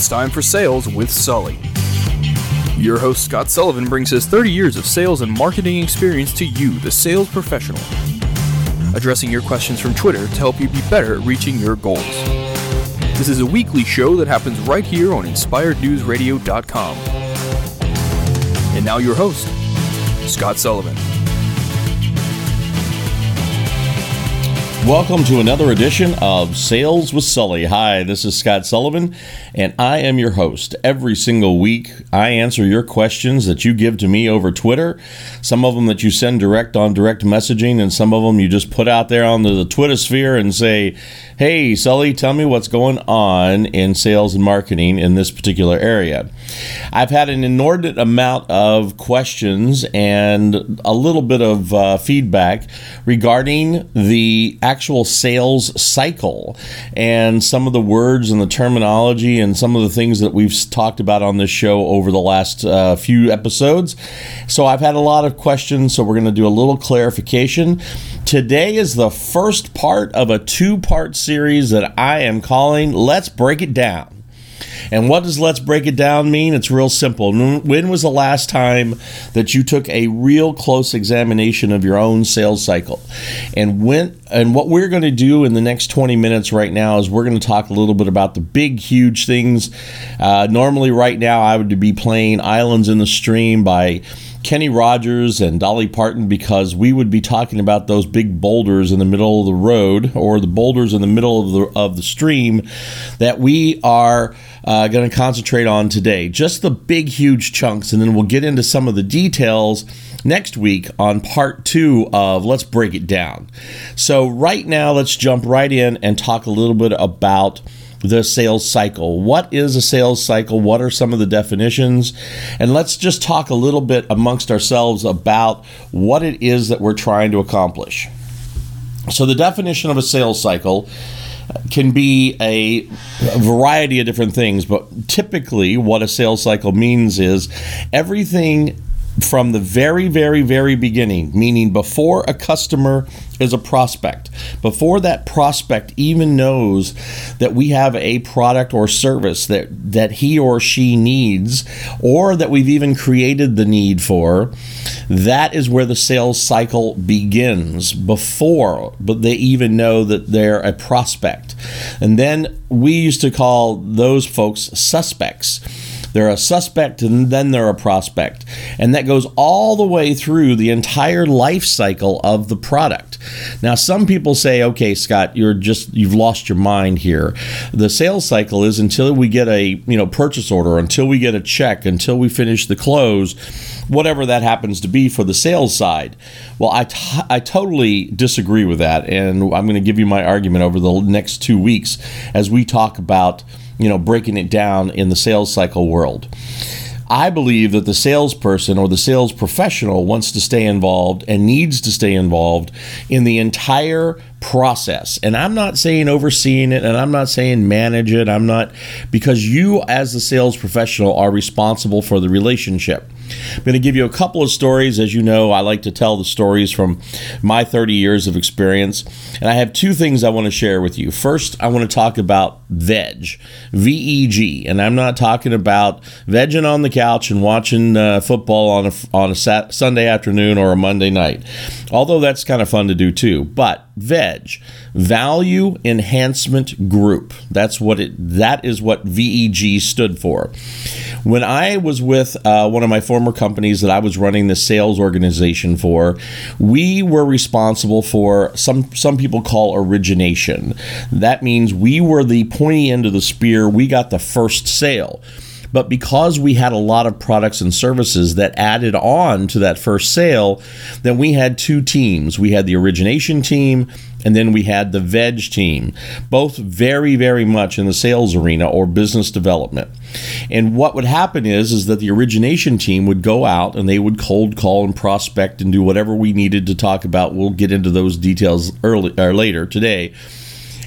It's time for Sales with Sully. Your host, Scott Sullivan, brings his 30 years of sales and marketing experience to you, the sales professional, addressing your questions from Twitter to help you be better at reaching your goals. This is a weekly show that happens right here on InspiredNewsRadio.com. And now, your host, Scott Sullivan. Welcome to another edition of Sales with Sully. Hi, this is Scott Sullivan, and I am your host. Every single week, I answer your questions that you give to me over Twitter. Some of them that you send direct on direct messaging, and some of them you just put out there on the Twitter sphere and say, Hey, Sully, tell me what's going on in sales and marketing in this particular area. I've had an inordinate amount of questions and a little bit of uh, feedback regarding the actual sales cycle and some of the words and the terminology and some of the things that we've talked about on this show over the last uh, few episodes. So I've had a lot of questions, so we're going to do a little clarification. Today is the first part of a two part series that I am calling Let's Break It Down. And what does let's break it down mean? It's real simple. When was the last time that you took a real close examination of your own sales cycle? And when and what we're going to do in the next 20 minutes right now is we're going to talk a little bit about the big huge things. Uh, normally right now I would be playing Islands in the Stream by Kenny Rogers and Dolly Parton because we would be talking about those big boulders in the middle of the road or the boulders in the middle of the, of the stream that we are uh, going to concentrate on today. Just the big, huge chunks, and then we'll get into some of the details next week on part two of Let's Break It Down. So, right now, let's jump right in and talk a little bit about the sales cycle. What is a sales cycle? What are some of the definitions? And let's just talk a little bit amongst ourselves about what it is that we're trying to accomplish. So, the definition of a sales cycle can be a, variety of different things, but typically, what a sales cycle means is everything from the very, very, very beginning, meaning before a customer is a prospect, before that prospect even knows that we have a product or service that, that he or she needs, or that we've even created the need for, that is where the sales cycle begins before but they even know that they're a prospect. And then we used to call those folks suspects they're a suspect and then they're a prospect. And that goes all the way through the entire life cycle of the product. Now, some people say, okay, Scott, you're just, you've lost your mind here. The sales cycle is until we get a, you know, purchase order, until we get a check, until we finish the close, whatever that happens to be for the sales side. Well, I, t- I totally disagree with that. And I'm going to give you my argument over the next two weeks as we talk about you know, breaking it down in the sales cycle world. I believe that the salesperson or the sales professional wants to stay involved and needs to stay involved in the entire process. And I'm not saying overseeing it and I'm not saying manage it. I'm not, because you, as the sales professional, are responsible for the relationship. I'm going to give you a couple of stories. As you know, I like to tell the stories from my 30 years of experience. And I have two things I want to share with you. First, I want to talk about VEG, V E G. And I'm not talking about vegging on the couch and watching uh, football on a, on a Sunday afternoon or a Monday night, although that's kind of fun to do too. But VEG, Value Enhancement Group. That's what it. That is what VEG stood for. When I was with uh, one of my former companies that I was running the sales organization for, we were responsible for some some people call origination. That means we were the pointy end of the spear. We got the first sale. But because we had a lot of products and services that added on to that first sale, then we had two teams. We had the origination team and then we had the veg team, both very, very much in the sales arena or business development. And what would happen is, is that the origination team would go out and they would cold call and prospect and do whatever we needed to talk about. We'll get into those details early or later today.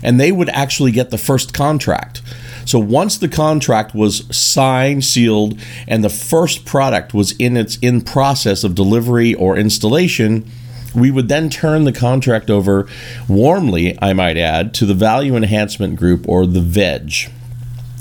And they would actually get the first contract. So once the contract was signed, sealed, and the first product was in its in process of delivery or installation, we would then turn the contract over warmly, I might add, to the Value Enhancement Group or the VEG.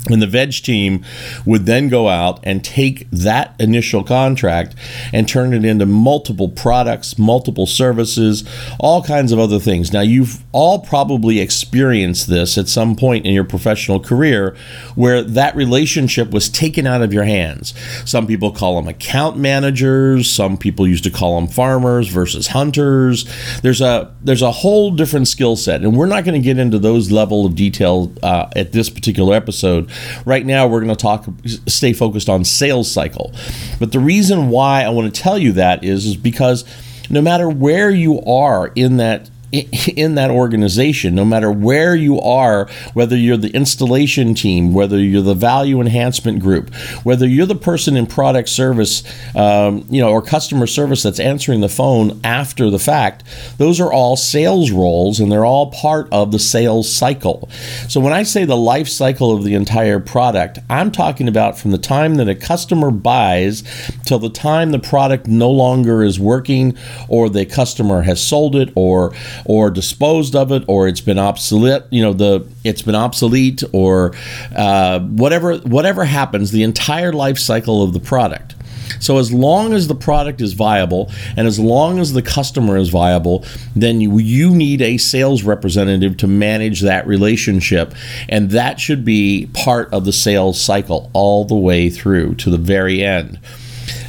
And the veg team would then go out and take that initial contract and turn it into multiple products, multiple services, all kinds of other things. Now, you've all probably experienced this at some point in your professional career where that relationship was taken out of your hands. Some people call them account managers, some people used to call them farmers versus hunters. There's a there's a whole different skill set, and we're not going to get into those level of detail uh, at this particular episode Right now, we're going to talk, stay focused on sales cycle. But the reason why I want to tell you that is, is because no matter where you are in that in that organization, no matter where you are, whether you're the installation team, whether you're the value enhancement group, whether you're the person in product service, um, you know, or customer service that's answering the phone after the fact, those are all sales roles and they're all part of the sales cycle. So when I say the life cycle of the entire product, I'm talking about from the time that a customer buys till the time the product no longer is working or the customer has sold it or or disposed of it or it's been obsolete you know the it's been obsolete or uh, whatever whatever happens the entire life cycle of the product so as long as the product is viable and as long as the customer is viable, then you, you, need a sales representative to manage that relationship. And that should be part of the sales cycle all the way through to the very end.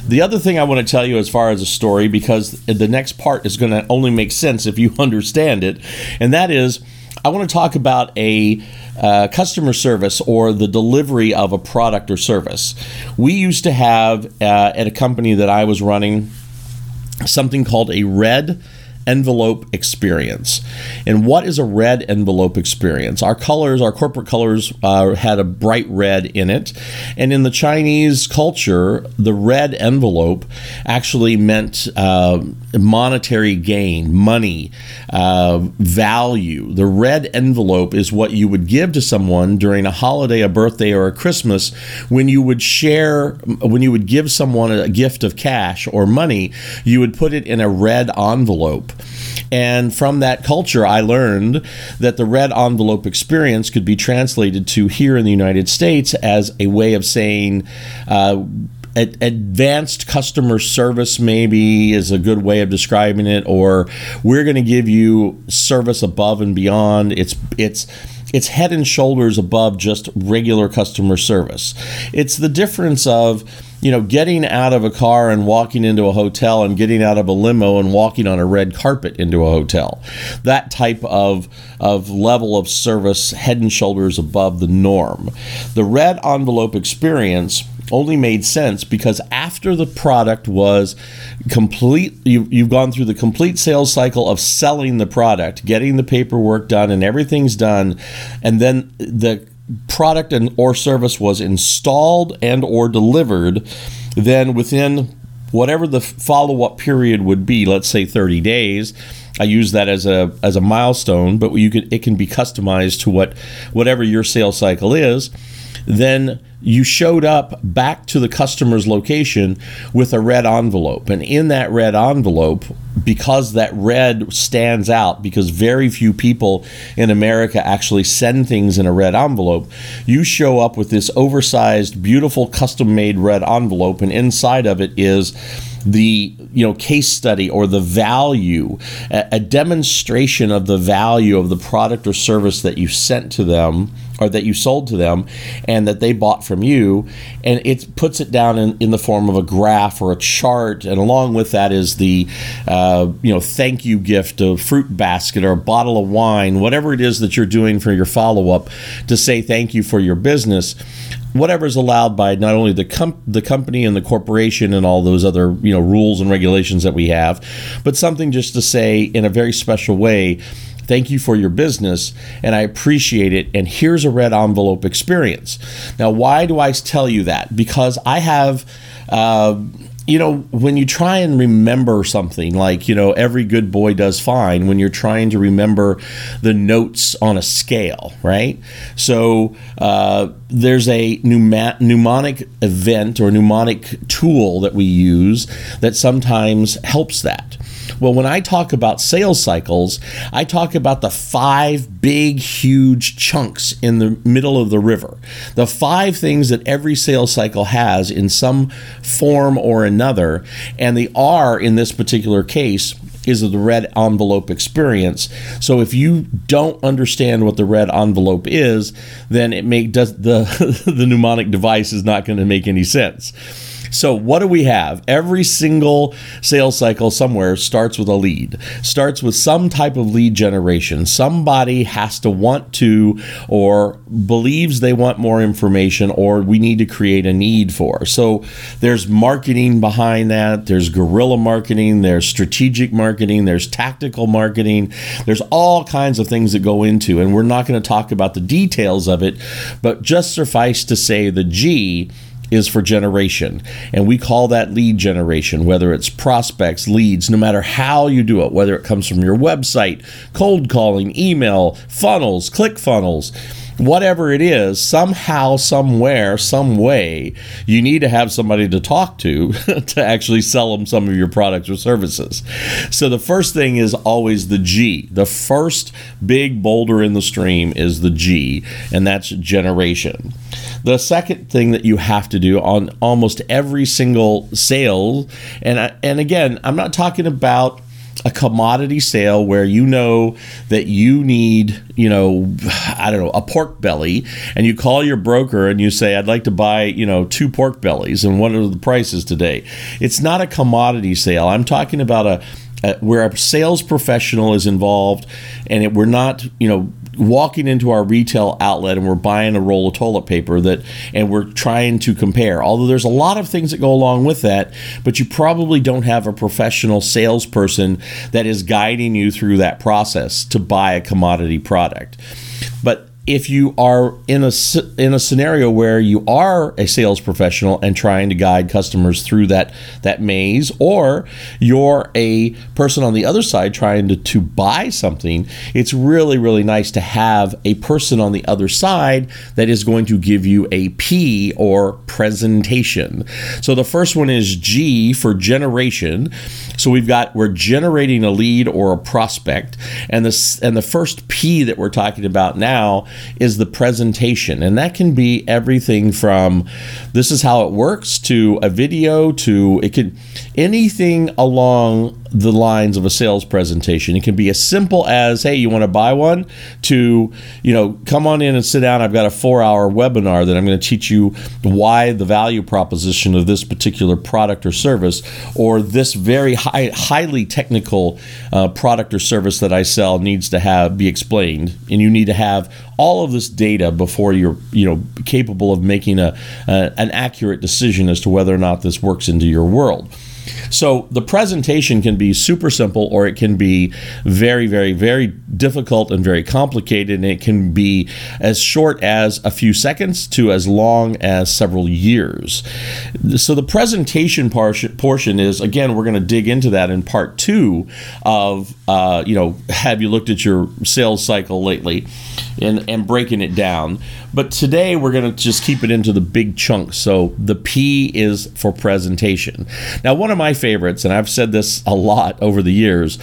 The other thing I want to tell you as far as a story, because the next part is going to only make sense if you understand it, and that is I want to talk about a uh, customer service or the delivery of a product or service. We used to have uh, at a company that I was running something called a red envelope experience. And what is a red envelope experience? Our colors, our corporate colors, uh, had a bright red in it. And in the Chinese culture, the red envelope actually meant uh, monetary gain, money, uh, value. The red envelope is what you would give to someone during a holiday, a birthday, or a Christmas when you would share, when you would give someone a gift of cash or money, you would put it in a red envelope. And from that culture, I learned that the red envelope experience could be translated to here in the United States as a way of saying, uh, advanced customer service maybe is a good way of describing it or we're going to give you service above and beyond. It's it's it's head and shoulders above just regular customer service. It's the difference of you know, getting out of a car and walking into a hotel and getting out of a limo and walking on a red carpet into a hotel. That type of, of level of service, head and shoulders above the norm. The red envelope experience only made sense because after the product was complete you, you've gone through the complete sales cycle of selling the product getting the paperwork done and everything's done and then the product and or service was installed and or delivered, then within whatever the follow-up period would be, let's say 30 days, I use that as a as a milestone, but you could it can be customized to what whatever your sales cycle is then you showed up back to the customer's location with a red envelope. And in that red envelope, because that red stands out, because very few people in America actually send things in a red envelope, you show up with this oversized, beautiful, custom made red envelope. And inside of it is the you know case study or the value a, demonstration of the value of the product or service that you sent to them or that you sold to them and that they bought from you. And it puts it down in, in the form of a graph or a chart. And along with that is the uh, you know thank you gift a fruit basket or a bottle of wine whatever it is that you're doing for your follow-up to say thank you for your business. Whatever is allowed by not only the com- the company and the corporation and all those other you know rules and regulations that we have but something just to say in a very special way Thank you for your business, and I appreciate it. And here's a red envelope experience. Now, why do I tell you that? Because I have. Uh, you know, when you try and remember something, like, you know, every good boy does fine, when you're trying to remember the notes on a scale, right? So uh, there's a mnemonic event or mnemonic tool that we use that sometimes helps that. Well, when I talk about sales cycles, I talk about the five big, huge chunks in the middle of the river. The five things that every sales cycle has in some form or another. And the R in this particular case is the red envelope experience. So if you don't understand what the red envelope is, then it make does the the mnemonic device is not going to make any sense. So, what do we have? Every single sales cycle somewhere starts with a lead, starts with some type of lead generation. Somebody has to want to or believes they want more information or we need to create a need for. So, there's marketing behind that, there's guerrilla marketing, there's strategic marketing, there's tactical marketing, there's all kinds of things that go into, and we're not going to talk about the details of it, but just suffice to say the G is for generation. And we call that lead generation, whether it's prospects, leads, no matter how you do it, whether it comes from your website, cold calling, email, funnels, click funnels whatever it is, somehow, somewhere, some way, you need to have somebody to talk to to actually sell them some of your products or services. So the first thing is always the G. The first big boulder in the stream is the G, and that's generation. The second thing that you have to do on almost every single sale, and and again, I'm not talking about a commodity sale where you know that you need, you know, I don't know, a pork belly, and you call your broker and you say, I'd like to buy, you know, two pork bellies, and what are the prices today? It's not a commodity sale. I'm talking about a, a where a sales professional is involved, and it, we're not, you know, walking into our retail outlet and we're buying a roll of toilet paper that and we're trying to compare. Although there's a lot of things that go along with that but you probably don't have a professional salesperson that is guiding you through that process to buy a commodity product if you are in a in a scenario where you are a sales professional and trying to guide customers through that that maze or you're a person on the other side trying to, to buy something it's really really nice to have a person on the other side that is going to give you a P or presentation. So the first one is G for generation. So we've got we're generating a lead or a prospect. And this and the first P that we're talking about now is the presentation. And that can be everything from this is how it works to a video to it could anything along the lines of a sales presentation. It can be as simple as, hey, you want to buy one, to, you know, come on in and sit down. I've got a four hour webinar that I'm going to teach you why the value proposition of this particular product or service, or this very high, highly technical uh, product or service that I sell needs to have be explained. And you need to have all of this data before you're, you know, capable of making a, uh, an accurate decision as to whether or not this works into your world. So the presentation can be super simple or it can be very, very, very difficult and very complicated. And it can be as short as a few seconds to as long as several years. So the presentation portion is, again, we're going to dig into that in part two of, uh, you know, have you looked at your sales cycle lately and, and breaking it down. But today we're going to just keep it into the big chunks. So the P is for presentation. Now, one of my favorites, and I've said this a lot over the years,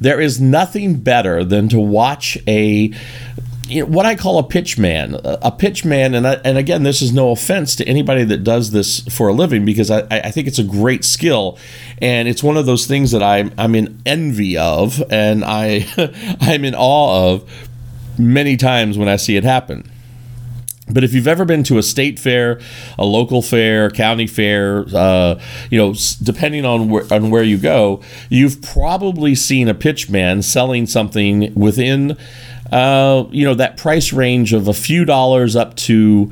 there is nothing better than to watch a you know, what I call a pitch man, a pitch man, and I, and again, this is no offense to anybody that does this for a living because I, I think it's a great skill, and it's one of those things that I'm I'm in envy of, and I I'm in awe of many times when I see it happen. But if you've ever been to a state fair, a local fair, county fair, uh, you know, depending on where, on where you go, you've probably seen a pitch man selling something within, uh, you know, that price range of a few dollars up to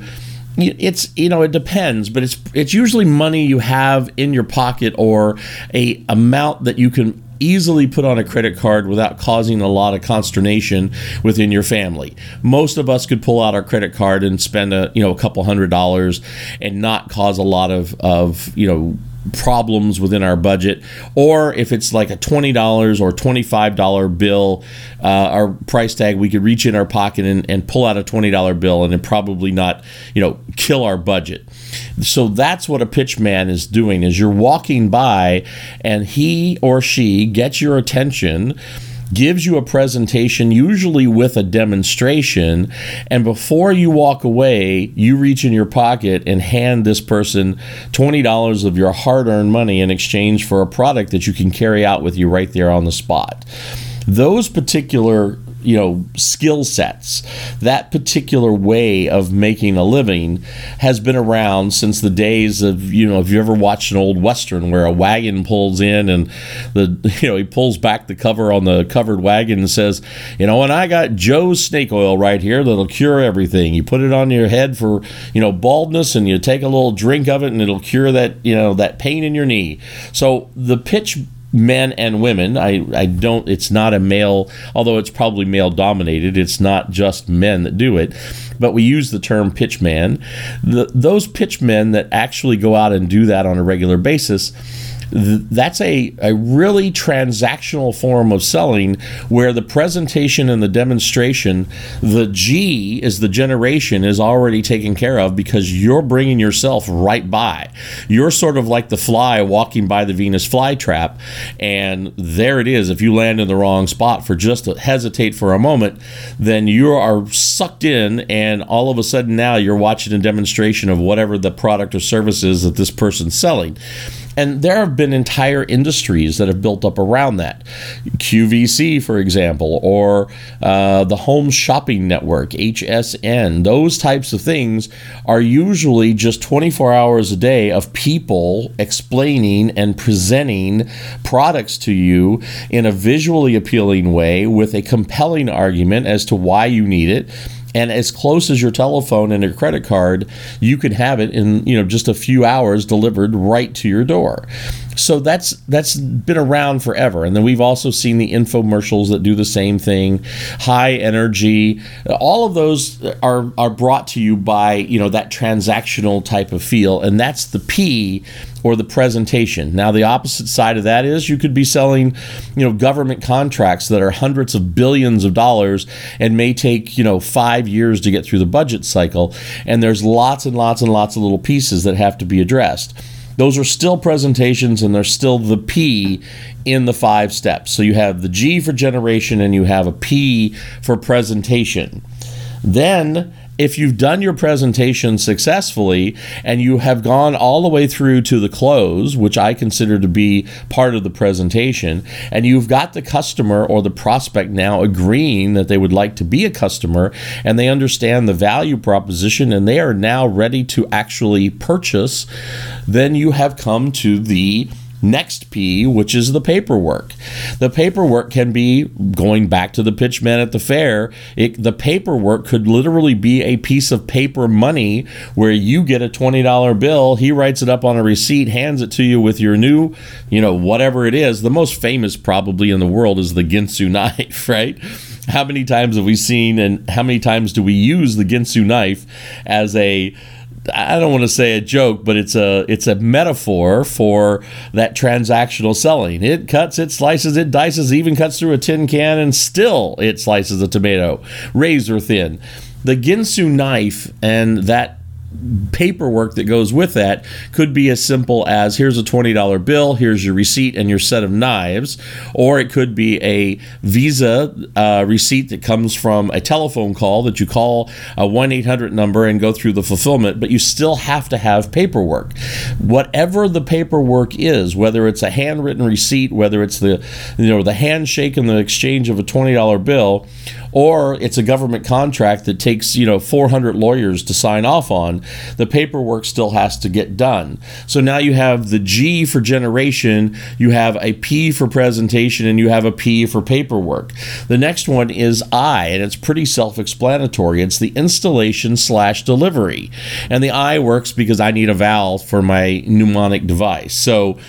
it's you know it depends but it's it's usually money you have in your pocket or a amount that you can easily put on a credit card without causing a lot of consternation within your family. Most of us could pull out our credit card and spend a you know a couple hundred dollars and not cause a lot of of you know problems within our budget, or if it's like a $20 or $25 bill, uh, our price tag, we could reach in our pocket and, and pull out a $20 bill and it probably not, you know, kill our budget. So that's what a pitch man is doing is you're walking by and he or she gets your attention gives you a presentation, usually with a demonstration, and before you walk away, you reach in your pocket and hand this person $20 of your hard earned money in exchange for a product that you can carry out with you right there on the spot. Those particular you know skill sets. That particular way of making a living has been around since the days of you know if you ever watched an old western where a wagon pulls in and the you know he pulls back the cover on the covered wagon and says you know and i got joe's snake oil right here that'll cure everything you put it on your head for you know baldness and you take a little drink of it and it'll cure that you know that pain in your knee. So the pitch men and women. I, I don't, it's not a male, although it's probably male dominated, it's not just men that do it, but we use the term pitch man. The, those pitch men that actually go out and do that on a regular basis that's a, a really transactional form of selling where the presentation and the demonstration, the G is the generation is already taken care of because you're bringing yourself right by. You're sort of like the fly walking by the Venus flytrap, and there it is. If you land in the wrong spot for just to hesitate for a moment, then you are sucked in, and all of a sudden now you're watching a demonstration of whatever the product or service is that this person's selling. And there have been entire industries that have built up around that. QVC, for example, or uh, the Home Shopping Network, HSN, those types of things are usually just 24 hours a day of people explaining and presenting products to you in a visually appealing way with a compelling argument as to why you need it and as close as your telephone and your credit card, you can have it in you know just a few hours delivered right to your door. So that's that's been around forever. And then we've also seen the infomercials that do the same thing, high energy. All of those are are brought to you by you know that transactional type of feel, and that's the P or the presentation. Now, the opposite side of that is you could be selling, you know, government contracts that are hundreds of billions of dollars and may take, you know, five years to get through the budget cycle. And there's lots and lots and lots of little pieces that have to be addressed. Those are still presentations and they're still the P in the five steps. So you have the G for generation and you have a P for presentation. Then if you've done your presentation successfully and you have gone all the way through to the close, which I consider to be part of the presentation, and you've got the customer or the prospect now agreeing that they would like to be a customer and they understand the value proposition and they are now ready to actually purchase, then you have come to the next P, which is the paperwork. The paperwork can be going back to the pitchman at the fair. It, the paperwork could literally be a piece of paper money where you get a $20 bill, he writes it up on a receipt, hands it to you with your new, you know, whatever it is. The most famous probably in the world is the Ginsu knife, right? How many times have we seen and how many times do we use the Ginsu knife as a I don't want to say a joke, but it's a it's a metaphor for that transactional selling. It cuts, it slices, it dices, even cuts through a tin can, and still it slices a tomato, razor thin. The Ginsu knife and that paperwork that goes with that could be as simple as here's a $20 bill, here's your receipt and your set of knives, or it could be a Visa uh, receipt that comes from a telephone call that you call a 1 800 number and go through the fulfillment, but you still have to have paperwork. Whatever the paperwork is, whether it's a handwritten receipt, whether it's the you know the handshake and the exchange of a $20 bill, or it's a government contract that takes you know 400 lawyers to sign off on. The paperwork still has to get done. So now you have the g for generation you have a p for presentation and you have a p for paperwork. The next one is i and it's pretty self-explanatory. It's the installation slash delivery. And the i works because i need a valve for my mnemonic device. So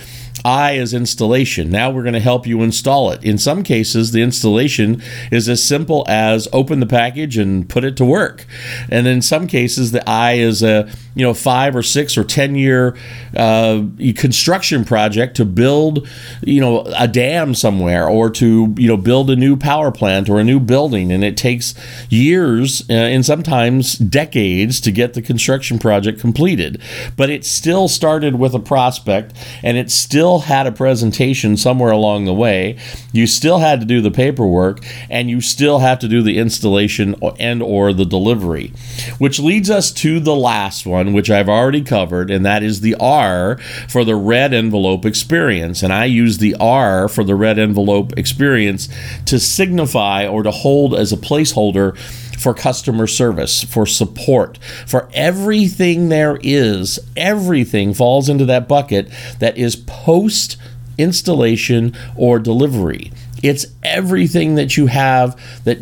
I is installation. Now we're going to help you install it. In some cases, the installation is as simple as open the package and put it to work. And in some cases, the I is a you know five or six or ten year uh, construction project to build you know a dam somewhere or to you know build a new power plant or a new building, and it takes years uh, and sometimes decades to get the construction project completed. But it still started with a prospect, and it still had a presentation somewhere along the way. You still had to do the paperwork, and you still have to do the installation and or the delivery, which leads us to the last one, which I've already covered, and that is the R for the red envelope experience. And I use the R for the red envelope experience to signify or to hold as a placeholder for customer service, for support, for everything there is. Everything falls into that bucket that is post installation or delivery. It's everything that you have that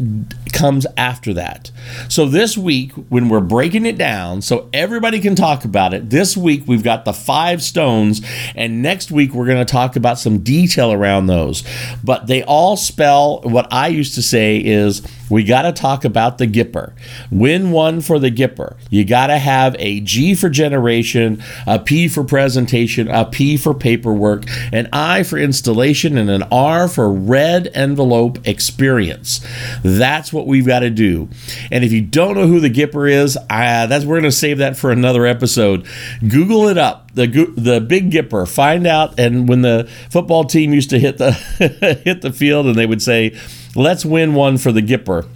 comes after that. So this week, when we're breaking it down, so everybody can talk about it, this week we've got the five stones, and next week we're going to talk about some detail around those. But they all spell what I used to say is we got to talk about the Gipper. Win one for the Gipper. You got to have a G for generation, a P for presentation, a P for paperwork, an I for installation, and an R for red envelope experience. That's what we've got to do. And if you don't know who the Gipper is, uh, that's we're going to save that for another episode. Google it up. The the big Gipper. Find out. And when the football team used to hit the hit the field, and they would say, "Let's win one for the Gipper."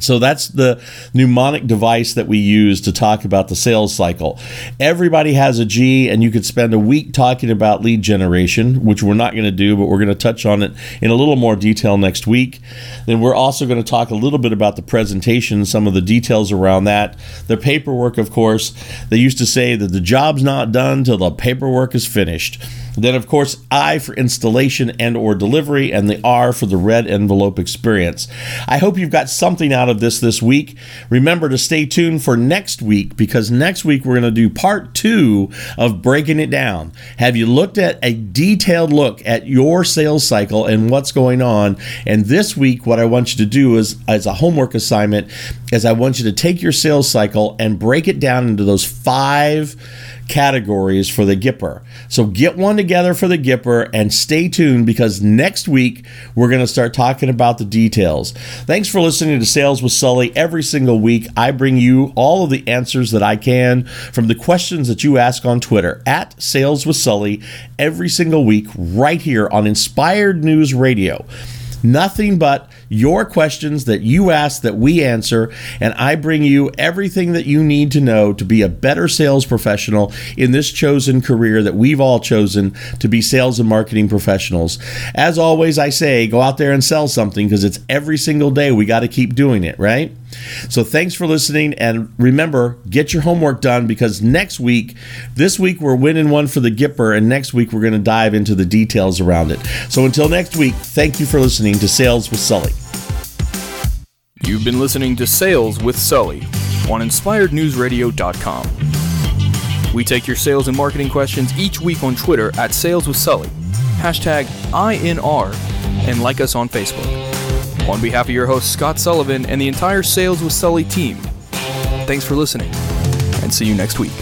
So that's the mnemonic device that we use to talk about the sales cycle. Everybody has a G, and you could spend a week talking about lead generation, which we're not going to do, but we're going to touch on it in a little more detail next week. Then we're also going to talk a little bit about the presentation, some of the details around that. The paperwork, of course, they used to say that the job's not done till the paperwork is finished. Then, of course, I for installation and or delivery, and the R for the red envelope experience. I hope you've got something out of this this week. Remember to stay tuned for next week because next week we're going to do part two of breaking it down. Have you looked at a detailed look at your sales cycle and what's going on? And this week, what I want you to do is, as a homework assignment, is I want you to take your sales cycle and break it down into those five categories for the Gipper. So get one together for the Gipper and stay tuned because next week we're going to start talking about the details. Thanks for listening to Sales with Sully. Every single week, I bring you all of the answers that I can from the questions that you ask on Twitter at Sales with Sully every single week, right here on Inspired News Radio. Nothing but your questions that you ask that we answer, and I bring you everything that you need to know to be a better sales professional in this chosen career that we've all chosen to be sales and marketing professionals. As always, I say go out there and sell something because it's every single day we got to keep doing it, right? So thanks for listening. And remember, get your homework done because next week, this week, we're winning one for the Gipper, and next week, we're going to dive into the details around it. So until next week, thank you for listening to Sales with Sully. You've been listening to Sales with Sully on InspiredNewsRadio.com. We take your sales and marketing questions each week on Twitter at Sales with Sully, hashtag INR, and like us on Facebook. On behalf of your host, Scott Sullivan, and the entire Sales with Sully team, thanks for listening, and see you next week.